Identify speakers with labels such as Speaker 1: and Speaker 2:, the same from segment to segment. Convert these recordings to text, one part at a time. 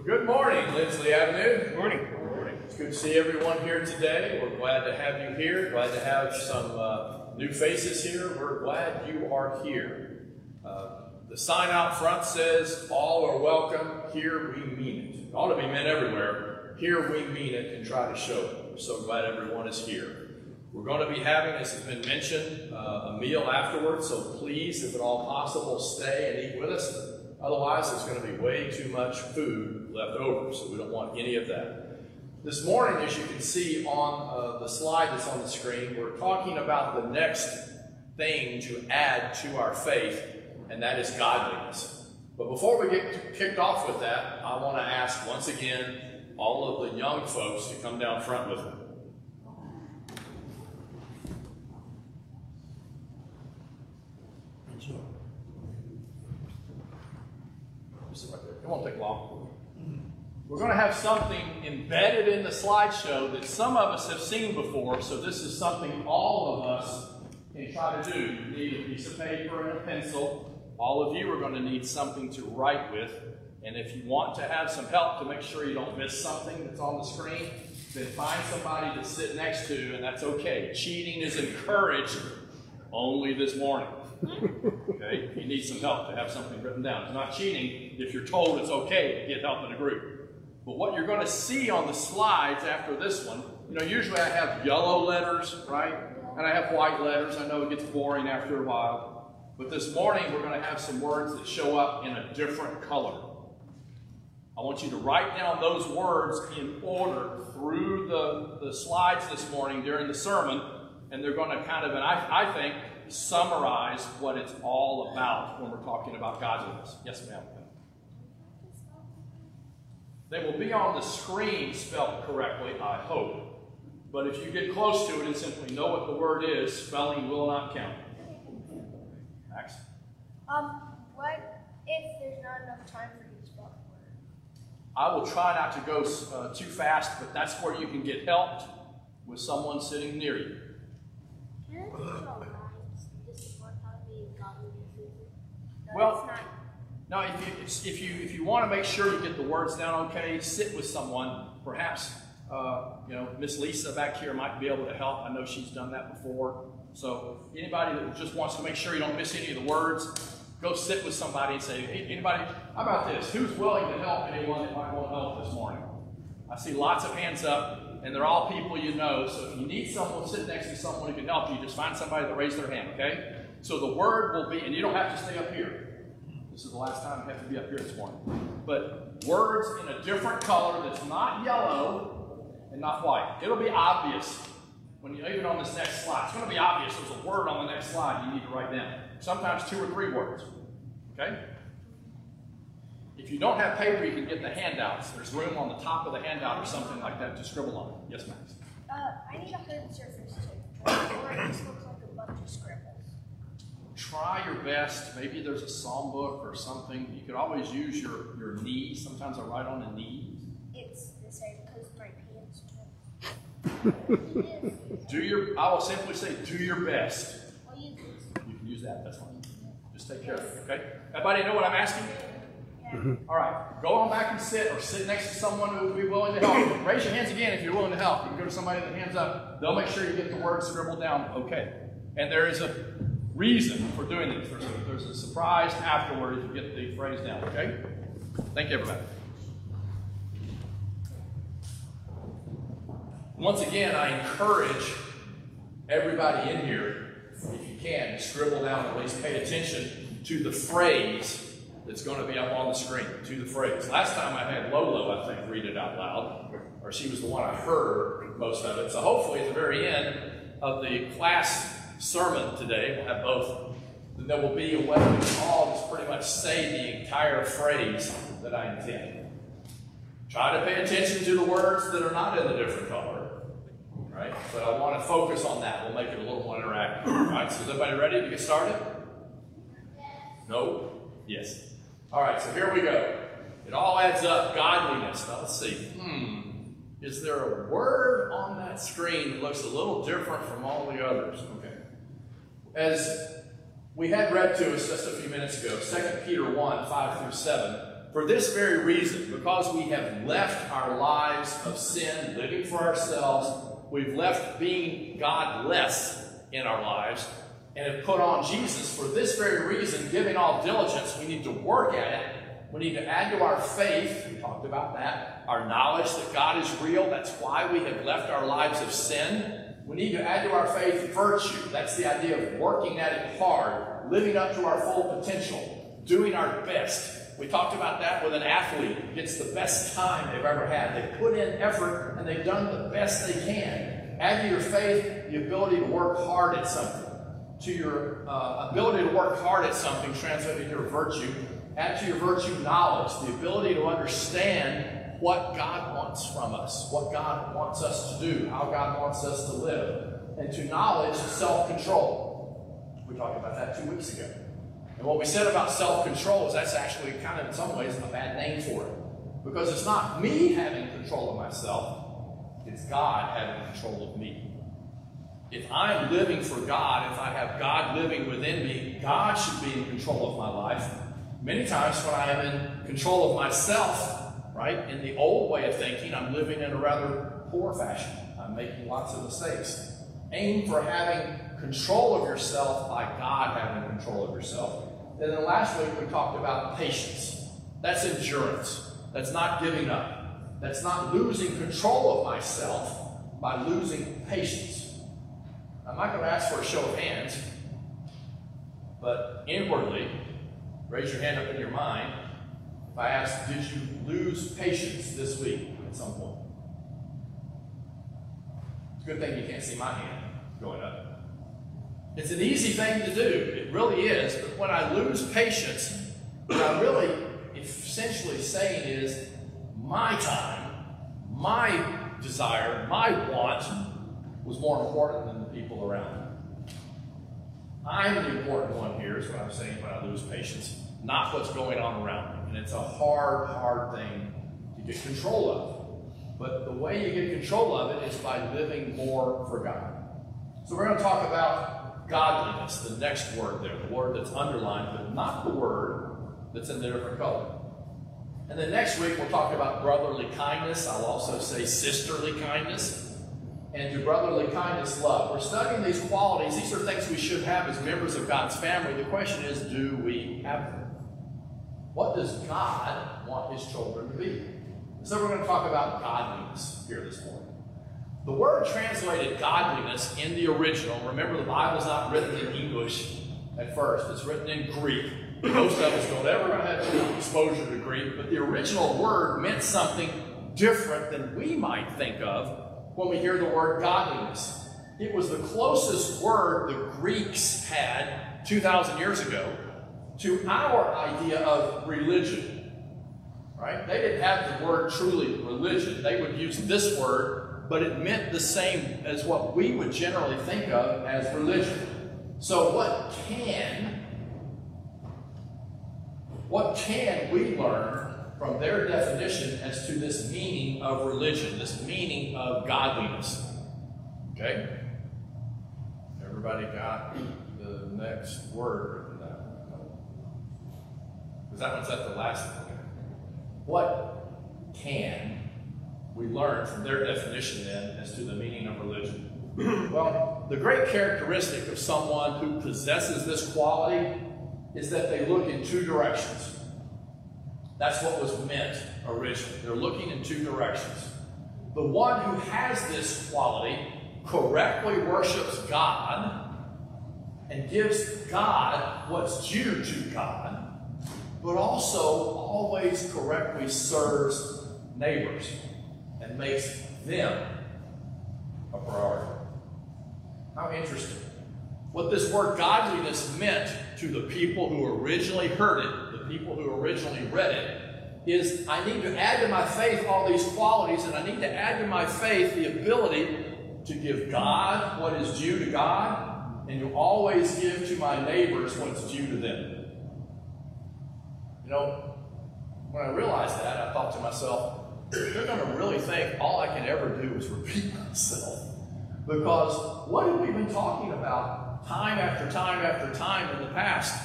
Speaker 1: Well, good morning, Lindsley Avenue.
Speaker 2: Good morning.
Speaker 1: It's good to see everyone here today. We're glad to have you here. Glad to have some uh, new faces here. We're glad you are here. Uh, the sign out front says, All are welcome. Here we mean it. It ought to be meant everywhere. Here we mean it and try to show it. We're so glad everyone is here. We're going to be having, as has been mentioned, uh, a meal afterwards, so please, if at all possible, stay and eat with us. Otherwise, there's going to be way too much food left over, so we don't want any of that. This morning, as you can see on uh, the slide that's on the screen, we're talking about the next thing to add to our faith, and that is godliness. But before we get kicked off with that, I want to ask once again all of the young folks to come down front with me right there. It won't take long. We're going to have something embedded in the slideshow that some of us have seen before, so this is something all of us can try to do. You need a piece of paper and a pencil. All of you are going to need something to write with. And if you want to have some help to make sure you don't miss something that's on the screen, then find somebody to sit next to, and that's okay. Cheating is encouraged only this morning. You need some help to have something written down. It's not cheating if you're told it's okay to get help in a group. But what you're going to see on the slides after this one, you know, usually I have yellow letters, right? And I have white letters. I know it gets boring after a while. But this morning we're going to have some words that show up in a different color. I want you to write down those words in order through the, the slides this morning during the sermon, and they're going to kind of, and I, I think, summarize what it's all about when we're talking about godliness. Yes, ma'am. They will be on the screen spelled correctly, I hope. But if you get close to it and simply know what the word is, spelling will not count. Max?
Speaker 3: Um, what if there's not enough time for you to spell the word?
Speaker 1: I will try not to go uh, too fast, but that's where you can get helped with someone sitting near you.
Speaker 3: Can I teach all lines this is what how to be godly and truthful? No,
Speaker 1: Well-. Now, if you, if you, if you want to make sure you get the words down okay, sit with someone. Perhaps, uh, you know, Miss Lisa back here might be able to help. I know she's done that before. So anybody that just wants to make sure you don't miss any of the words, go sit with somebody and say, hey, anybody, how about this? Who's willing to help anyone that might want help this morning? I see lots of hands up, and they're all people you know. So if you need someone, sit next to someone who can help you. Just find somebody that raised their hand, okay? So the word will be, and you don't have to stay up here. This is the last time I have to be up here this morning. But words in a different color that's not yellow and not white. It'll be obvious when you even on this next slide. It's going to be obvious there's a word on the next slide you need to write down. Sometimes two or three words. Okay? If you don't have paper, you can get the handouts. There's room on the top of the handout or something like that to scribble on. Yes, Max.
Speaker 3: Uh, I need a hard surface too. Or it just looks like a bunch of scribbles.
Speaker 1: Try your best. Maybe there's a psalm book or something. You could always use your, your knee. Sometimes I write on a knee.
Speaker 3: It's the same because my pants
Speaker 1: Do your, I will simply say, do your best.
Speaker 3: I'll use this.
Speaker 1: You can use that, that's fine. Just take care of it, okay? Everybody know what I'm asking?
Speaker 3: Yeah.
Speaker 1: All right, go on back and sit or sit next to someone who would be willing to help. Raise your hands again if you're willing to help. You can go to somebody that hands up. They'll make sure you get the words scribbled down, okay? And there is a reason for doing this. There's a, there's a surprise afterward if you get the phrase down, okay? Thank you, everybody. Once again, I encourage everybody in here, if you can, scribble down, at least pay attention to the phrase that's going to be up on the screen, to the phrase. Last time I had Lolo, I think, read it out loud, or she was the one I heard most of it. So hopefully at the very end of the class sermon today, we'll have both, there will be a way we can all just pretty much say the entire phrase that I intend. Try to pay attention to the words that are not in the different color. Right? But I want to focus on that. We'll make it a little more interactive. All right? So is everybody ready to get started? No? Yes. All right, so here we go. It all adds up. Godliness. Now let's see. Hmm. Is there a word on that screen that looks a little different from all the others? Okay. As we had read to us just a few minutes ago, 2 Peter 1 5 through 7 For this very reason, because we have left our lives of sin, living for ourselves, we've left being godless in our lives, and have put on Jesus. For this very reason, giving all diligence, we need to work at it. We need to add to our faith, we talked about that, our knowledge that God is real. That's why we have left our lives of sin. We need to add to our faith virtue. That's the idea of working at it hard, living up to our full potential, doing our best. We talked about that with an athlete gets the best time they've ever had. They put in effort and they've done the best they can. Add to your faith the ability to work hard at something. To your uh, ability to work hard at something, translated your virtue. Add to your virtue knowledge, the ability to understand what God wants from us, what God wants us to do, how God wants us to live. And to knowledge, self control. We talked about that two weeks ago. And what we said about self control is that's actually kind of, in some ways, a bad name for it. Because it's not me having control of myself, it's God having control of me. If I'm living for God, if I have God living within me, God should be in control of my life. Many times when I am in control of myself, right, in the old way of thinking, I'm living in a rather poor fashion. I'm making lots of mistakes. Aim for having control of yourself by God having control of yourself. And then last week we talked about patience. That's endurance. That's not giving up. That's not losing control of myself by losing patience. I'm not going to ask for a show of hands, but inwardly, raise your hand up in your mind. If I ask, did you lose patience this week at some point? It's a good thing you can't see my hand going up. It's an easy thing to do. It really is. But when I lose patience, what I'm really essentially saying is my time, my desire, my want was more important than the people around me. I'm the important one here, is what I'm saying when I lose patience, not what's going on around me. And it's a hard, hard thing to get control of. But the way you get control of it is by living more for God. So we're going to talk about godliness, the next word there, the word that's underlined, but not the word that's in the different color. And then next week we'll talk about brotherly kindness. I'll also say sisterly kindness. And to brotherly kindness, love. We're studying these qualities. These are things we should have as members of God's family. The question is, do we have them? What does God want his children to be? So we're going to talk about godliness here this morning. The word translated godliness in the original, remember the Bible's not written in English at first, it's written in Greek. Most of us don't ever have exposure to Greek, but the original word meant something different than we might think of when we hear the word godliness. It was the closest word the Greeks had 2,000 years ago to our idea of religion. Right? They didn't have the word truly religion. They would use this word but it meant the same as what we would generally think of as religion. So what can what can we learn from their definition as to this meaning of religion, this meaning of godliness? Okay? Everybody got the next word that one's at the last one. What can we learn from their definition then as to the meaning of religion? well, the great characteristic of someone who possesses this quality is that they look in two directions. That's what was meant originally. They're looking in two directions. The one who has this quality correctly worships God and gives God what's due to God, but also always correctly serves neighbors and makes them a priority. How interesting. What this word godliness meant to the people who originally heard it, the people who originally read it, is I need to add to my faith all these qualities, and I need to add to my faith the ability to give God what is due to God, and to always give to my neighbors what's due to them. You know, when I realized that, I thought to myself, they're going to really think all I can ever do is repeat myself. Because what have we been talking about time after time after time in the past?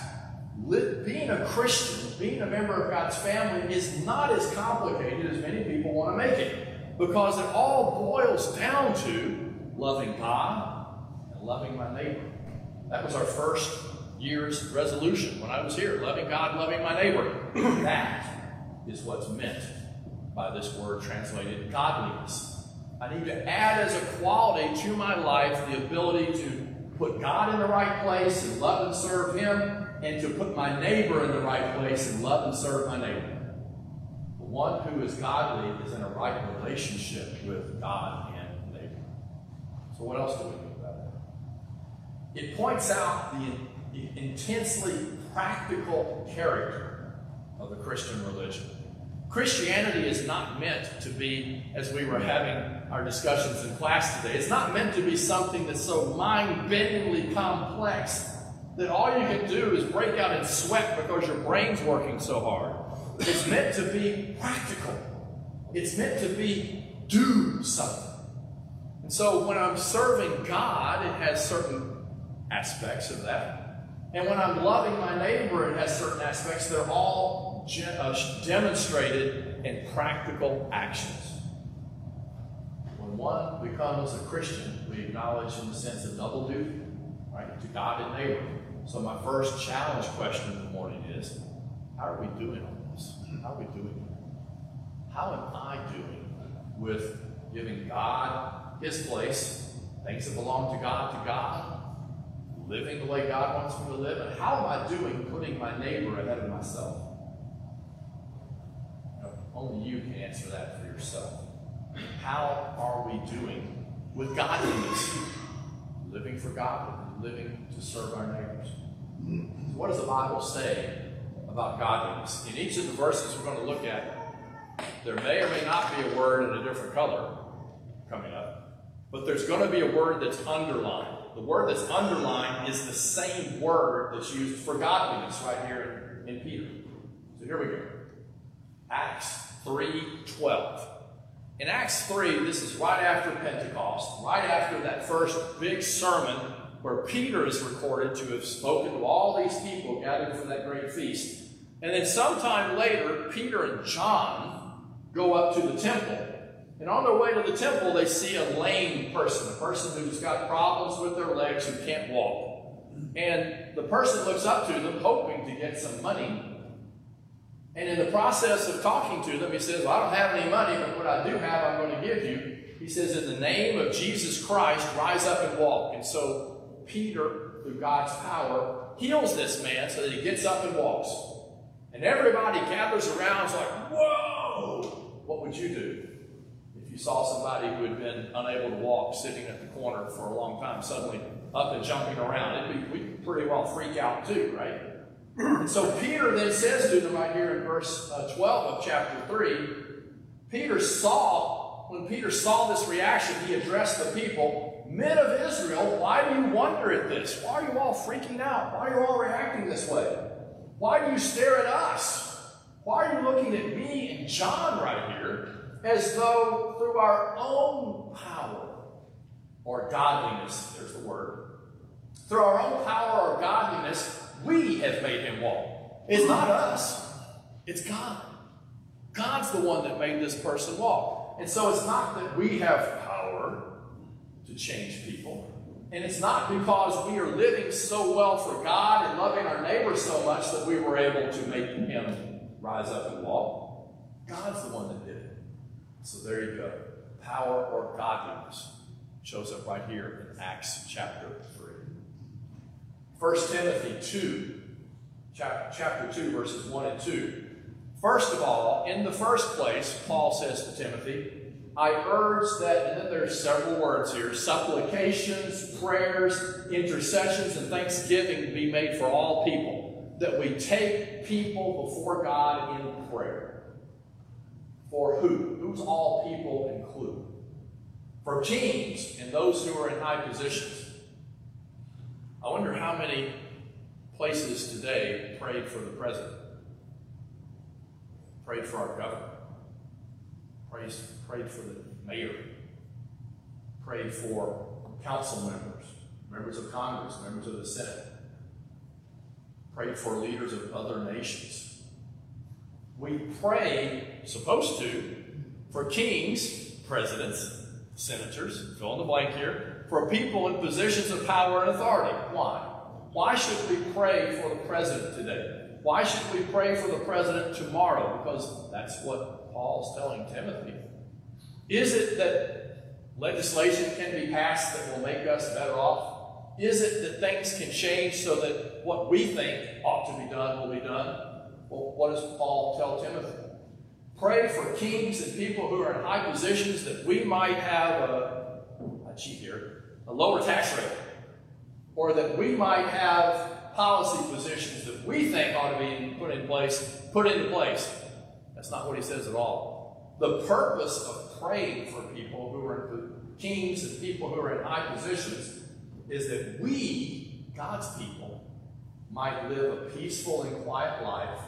Speaker 1: being a Christian, being a member of God's family, is not as complicated as many people want to make it. Because it all boils down to loving God and loving my neighbor. That was our first year's resolution when I was here loving God, loving my neighbor. that is what's meant by this word translated godliness. I need to add as a quality to my life the ability to put God in the right place and love and serve Him, and to put my neighbor in the right place and love and serve my neighbor. The one who is godly is in a right relationship with God and neighbor. So, what else do we do about that? It points out the intensely practical character of the Christian religion. Christianity is not meant to be, as we were having our discussions in class today, it's not meant to be something that's so mind bendingly complex that all you can do is break out in sweat because your brain's working so hard. It's meant to be practical, it's meant to be do something. And so when I'm serving God, it has certain aspects of that. And when I'm loving my neighbor, it has certain aspects. They're all uh, demonstrated in practical actions. When one becomes a Christian, we acknowledge in the sense of double duty, right, to God and neighbor. So my first challenge question in the morning is, how are we doing on this? How are we doing? How am I doing with giving God His place, things that belong to God to God, living the way God wants me to live, and how am I doing putting my neighbor ahead of myself? Only you can answer that for yourself. How are we doing with godliness? Living for God, living to serve our neighbors. What does the Bible say about godliness? In each of the verses we're going to look at, there may or may not be a word in a different color coming up, but there's going to be a word that's underlined. The word that's underlined is the same word that's used for godliness right here in, in Peter. So here we go. Acts 3.12. In Acts 3, this is right after Pentecost, right after that first big sermon where Peter is recorded to have spoken to all these people gathered for that great feast. And then sometime later, Peter and John go up to the temple. And on their way to the temple, they see a lame person, a person who's got problems with their legs, who can't walk. And the person looks up to them, hoping to get some money and in the process of talking to them, he says, well, I don't have any money, but what I do have, I'm going to give you. He says, in the name of Jesus Christ, rise up and walk. And so Peter, through God's power, heals this man so that he gets up and walks. And everybody gathers around is like, whoa! What would you do you saw somebody who had been unable to walk sitting at the corner for a long time suddenly up and jumping around? It'd be, we'd pretty well freak out too, right? So Peter then says to them right here in verse uh, 12 of chapter 3, Peter saw, when Peter saw this reaction, he addressed the people, Men of Israel, why do you wonder at this? Why are you all freaking out? Why are you all reacting this way? Why do you stare at us? Why are you looking at me and John right here as though through our own power or godliness, there's the word, through our own power or godliness, we have made him walk. It's not us, it's God. God's the one that made this person walk. And so it's not that we have power to change people. And it's not because we are living so well for God and loving our neighbor so much that we were able to make him rise up and walk. God's the one that did it. So there you go. Power or godliness shows up right here in Acts chapter 3. 1 Timothy 2, chapter 2, verses 1 and 2. First of all, in the first place, Paul says to Timothy, I urge that, and then there's several words here supplications, prayers, intercessions, and thanksgiving be made for all people, that we take people before God in prayer. For who? Who's all people include? For kings and those who are in high positions I wonder how many places today prayed for the president, prayed for our governor, prayed, prayed for the mayor, prayed for council members, members of Congress, members of the Senate, prayed for leaders of other nations. We pray, supposed to, for kings, presidents, senators, fill in the blank here, for people in positions of power and authority. Why? Why should we pray for the president today? Why should we pray for the president tomorrow? Because that's what Paul's telling Timothy. Is it that legislation can be passed that will make us better off? Is it that things can change so that what we think ought to be done will be done? Well, what does Paul tell Timothy? Pray for kings and people who are in high positions that we might have a, cheat here, a lower tax rate. Or that we might have policy positions that we think ought to be put in place, put into place. That's not what he says at all. The purpose of praying for people who are kings and people who are in high positions is that we, God's people, might live a peaceful and quiet life,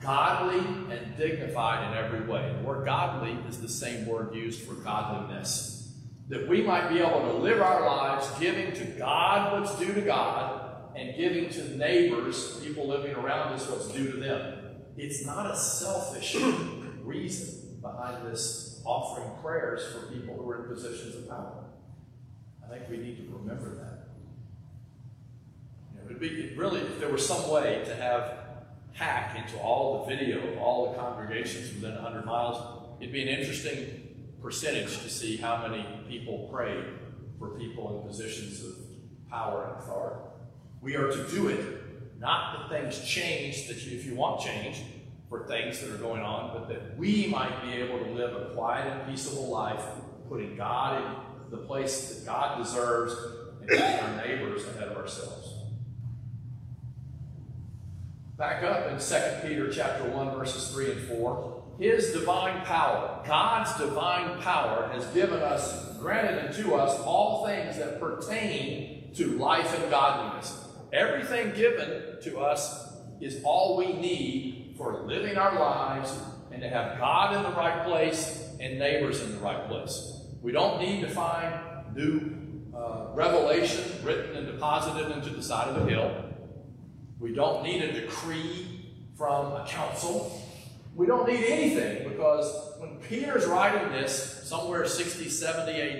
Speaker 1: godly and dignified in every way. The word godly is the same word used for godliness. That we might be able to live our lives giving to God what's due to God and giving to neighbors, people living around us, what's due to them. It's not a selfish reason behind this offering prayers for people who are in positions of power. I think we need to remember that. You know, it'd be really, if there was some way to have hack into all the video of all the congregations within 100 miles, it'd be an interesting percentage to see how many people pray for people in positions of power and authority. We are to do it, not that things change, that you, if you want change for things that are going on, but that we might be able to live a quiet and peaceable life, putting God in the place that God deserves and putting our neighbors ahead of ourselves. Back up in 2 Peter chapter 1, verses 3 and 4. His divine power, God's divine power, has given us, granted unto us, all things that pertain to life and godliness Everything given to us is all we need for living our lives and to have God in the right place and neighbors in the right place. We don't need to find new uh, revelation written and deposited into the side of the hill. We don't need a decree from a council. We don't need anything because when Peter's writing this, somewhere 60, 70 AD,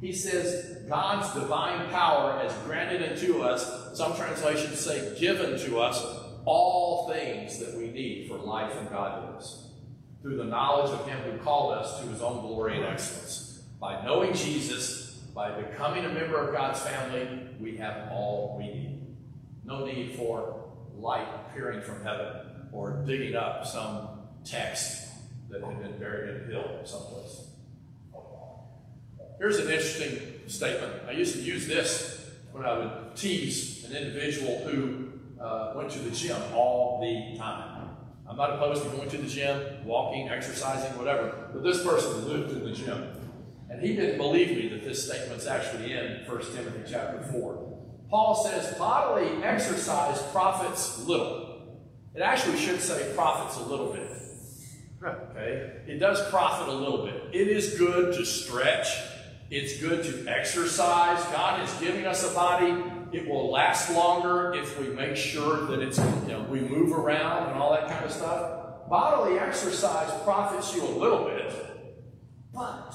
Speaker 1: he says, God's divine power has granted unto us, some translations say given to us, all things that we need for life and godliness through the knowledge of Him who called us to His own glory and excellence. By knowing Jesus, by becoming a member of God's family, we have all we need. No need for light appearing from heaven or digging up some text that had been buried in a hill someplace. Here's an interesting statement. I used to use this when I would tease an individual who uh, went to the gym all the time. I'm not opposed to going to the gym, walking, exercising, whatever, but this person lived in the gym. And he didn't believe me that this statement's actually in 1 Timothy chapter 4. Paul says bodily exercise profits little. It actually should say profits a little bit. Okay? It does profit a little bit. It is good to stretch it's good to exercise. God is giving us a body. It will last longer if we make sure that it's, you know, we move around and all that kind of stuff. Bodily exercise profits you a little bit, but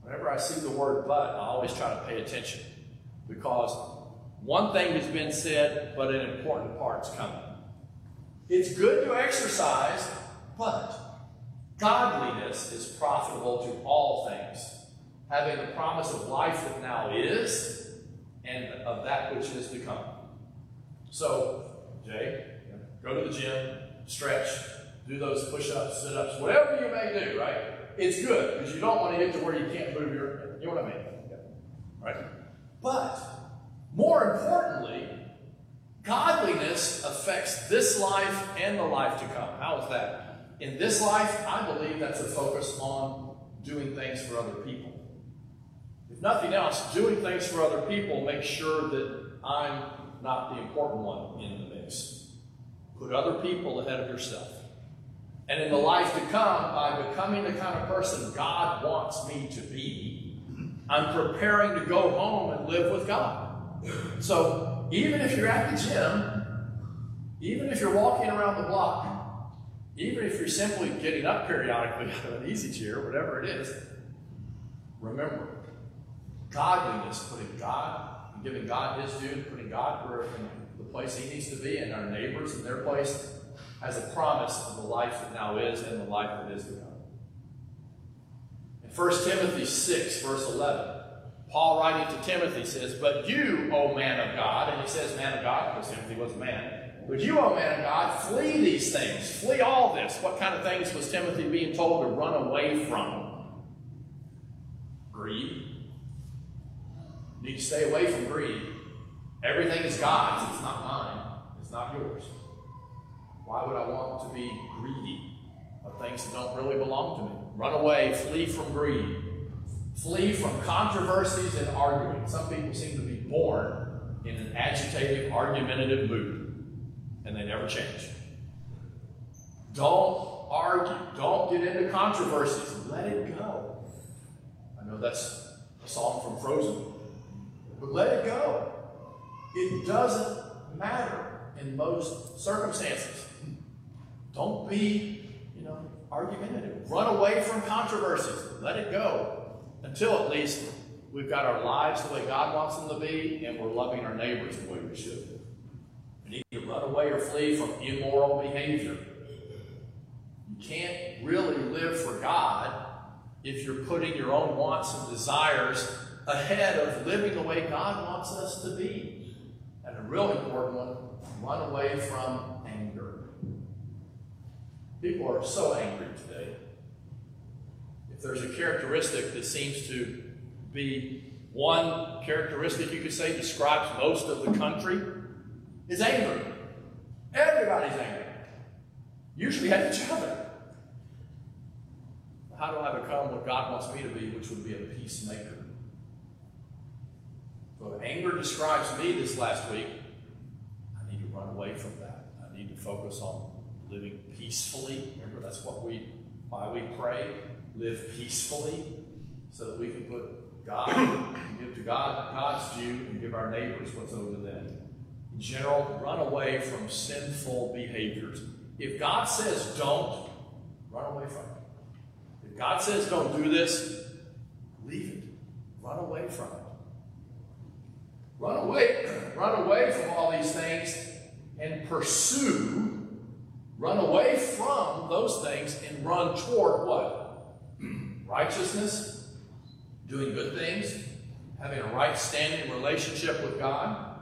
Speaker 1: whenever I see the word but, I always try to pay attention because one thing has been said, but an important part's coming. It's good to exercise, but godliness is profitable to all things having the promise of life that now is and of that which is to come. So, Jay, go to the gym, stretch, do those push ups, sit ups, whatever you may do, right? It's good because you don't want to get to where you can't move your, you know what I mean? Right? But more importantly, godliness affects this life and the life to come. How is that? In this life, I believe that's a focus on doing things for other people If nothing else, doing things for other people makes sure that I'm not the important one in the mix. Put other people ahead of yourself. And in the life to come, by becoming the kind of person God wants me to be, I'm preparing to go home and live with God. So even if you're at the gym, Even if you're walking around the block, even if you're simply getting up periodically out of an easy chair, whatever it is, remember godliness, putting God, giving God his due, putting God where the place he needs to be, and our neighbors in their place, has a promise of the life that now is and the life that is to come. In 1 Timothy 6, verse 11, Paul writing to Timothy says, But you, O man of God, and he says man of God because Timothy was a man, but you, O man of God, flee these things. Flee all this. What kind of things was Timothy being told to run away from? Greed. You need to stay away from greed. Everything is God's, it's not mine, it's not yours. Why would I want to be greedy of things that don't really belong to me? Run away, flee from greed. Flee from controversies and arguing. Some people seem to be born in an agitative, argumentative mood, and they never change. Don't argue. Don't get into controversies. Let it go. I know that's a song from Frozen, but let it go. It doesn't matter in most circumstances. Don't be, you know, argumentative. Run away from controversies. Let it go. Until at least we've got our lives the way God wants them to be, and we're loving our neighbors the way we should. We need to run away or flee from immoral behavior. You can't really live for God if you're putting your own wants and desires ahead of living the way God wants us to be. And a real important one run away from anger. People are so angry today. There's a characteristic that seems to be one characteristic you could say describes most of the country, is anger. Everybody's angry. Usually at each other. How do I become what God wants me to be, which would be a peacemaker? So anger describes me this last week. I need to run away from that. I need to focus on living peacefully. Remember, that's what we why we pray. Live peacefully so that we can put God, give to God God's due and give our neighbors what's owed to them. In general, run away from sinful behaviors. If God says don't, run away from it. If God says don't do this, leave it. Run away from it. Run away, run away from all these things and pursue, run away from those things and run toward what? Righteousness, doing good things, having a right standing relationship with God.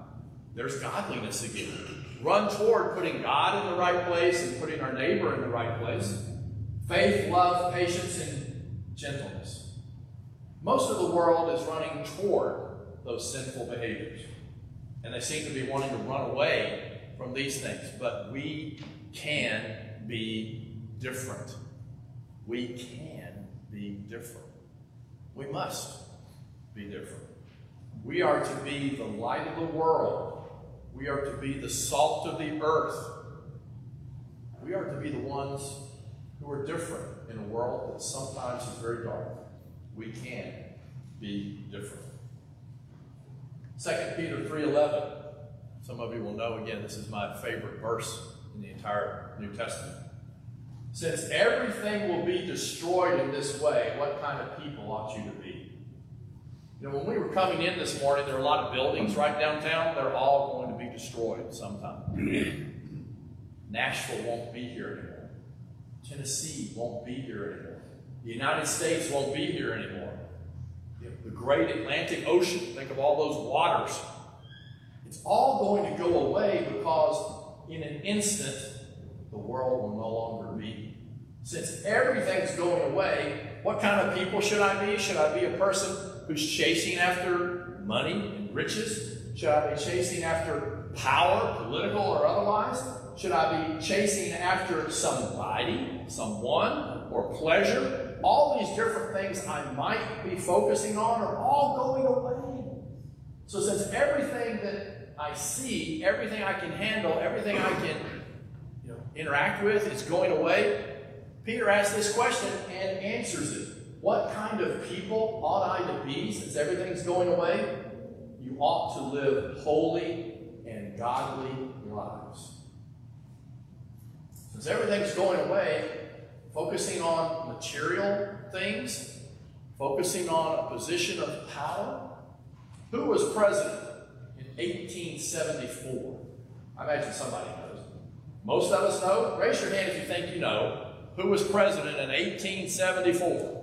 Speaker 1: There's godliness again. Run toward putting God in the right place and putting our neighbor in the right place. Faith, love, patience, and gentleness. Most of the world is running toward those sinful behaviors. And they seem to be wanting to run away from these things. But we can be different. We can be different. We must be different. We are to be the light of the world. We are to be the salt of the earth. We are to be the ones who are different in a world that sometimes is very dark. We can be different. 2 Peter 3.11. Some of you will know, again, this is my favorite verse in the entire New Testament. Since everything will be destroyed in this way, what kind of people ought you to be? You know, when we were coming in this morning, there are a lot of buildings right downtown. They're all going to be destroyed sometime. Nashville won't be here anymore. Tennessee won't be here anymore. The United States won't be here anymore. The great Atlantic Ocean, think of all those waters. It's all going to go away because in an instant, the world will no longer be. Since everything's going away, what kind of people should I be? Should I be a person who's chasing after money and riches? Should I be chasing after power, political or otherwise? Should I be chasing after somebody, someone, or pleasure? All these different things I might be focusing on are all going away. So, since everything that I see, everything I can handle, everything I can interact with is going away, Peter asks this question and answers it. What kind of people ought I to be since everything's going away? You ought to live holy and godly lives. Since everything's going away, focusing on material things, focusing on a position of power. Who was president in 1874? I imagine somebody. Most of us know. Raise your hand if you think you know. Who was president in 1874?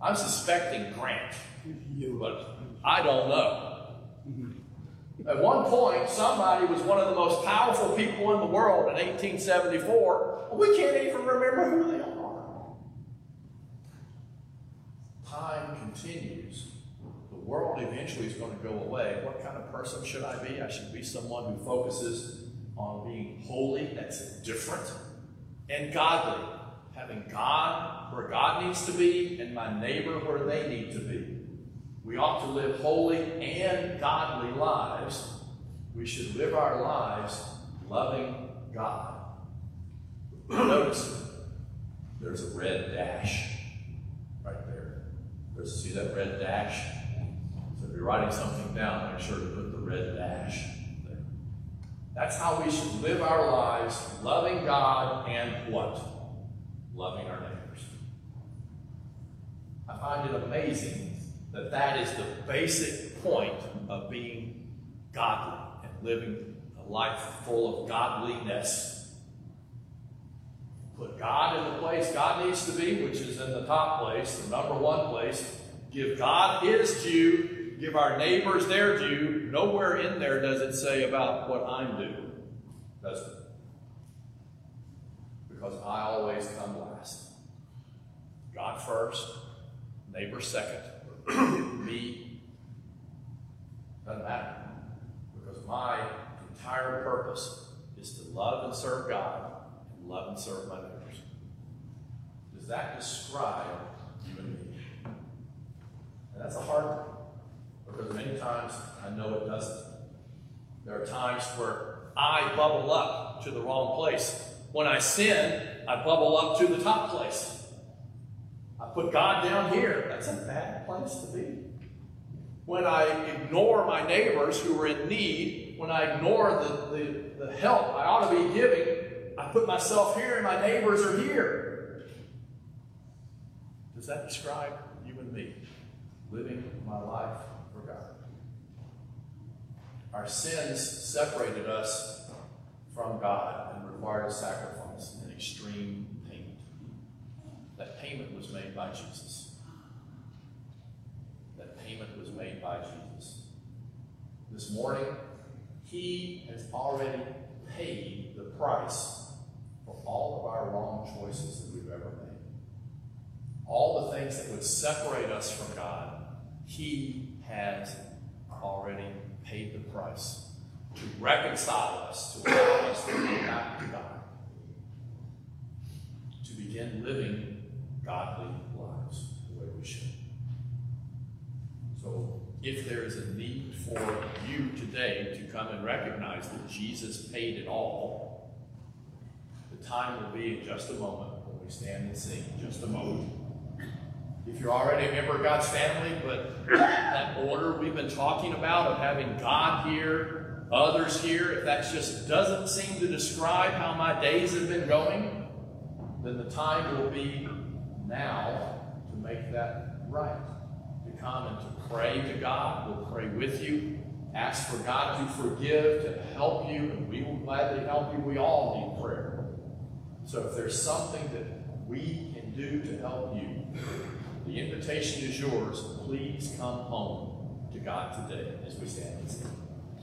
Speaker 1: I'm suspecting Grant, but I don't know. At one point, somebody was one of the most powerful people in the world in 1874. We can't even remember who they are. Time continues. World eventually is going to go away. What kind of person should I be? I should be someone who focuses on being holy, that's different, and godly. Having God where God needs to be, and my neighbor where they need to be. We ought to live holy and godly lives. We should live our lives loving God. Notice there's a red dash right there. See that red dash? You're writing something down, make sure to put the red dash there. That's how we should live our lives, loving God and what? Loving our neighbors. I find it amazing that that is the basic point of being godly and living a life full of godliness. Put God in the place God needs to be, which is in the top place, the number one place. Give God his due, give our neighbors their due. Nowhere in there does it say about what I'm due, does it? Because I always come last. God first, neighbor second me, doesn't matter. Because my entire purpose is to love and serve God and love and serve my neighbors. Does that describe you and me? And that's a hard one. Because many times I know it doesn't. There are times where I bubble up to the wrong place. When I sin, I bubble up to the top place. I put God down here. That's a bad place to be. When I ignore my neighbors who are in need, when I ignore the, the, the help I ought to be giving, I put myself here and my neighbors are here. Does that describe you and me? Living my life. Our sins separated us from God and required a sacrifice and extreme payment. that payment was made by Jesus. That payment was made by Jesus. This morning, He has already paid the price for all of our wrong choices that we've ever made. All the things that would separate us from God, He has already paid the price to reconcile us, to allow us to go back to God, to begin living godly lives the way we should. So, if there is a need for you today to come and recognize that Jesus paid it all, the time will be in just a moment when we stand and sing. Just a moment. If you're already a member of God's family, but that order we've been talking about of having God here, others here, if that just doesn't seem to describe how my days have been going, then the time will be now to make that right. To come and to pray to God. We'll pray with you. Ask for God to forgive, to help you, and we will gladly help you. We all need prayer. So if there's something that we can do to help you, the invitation is yours. Please come home to God today as we stand.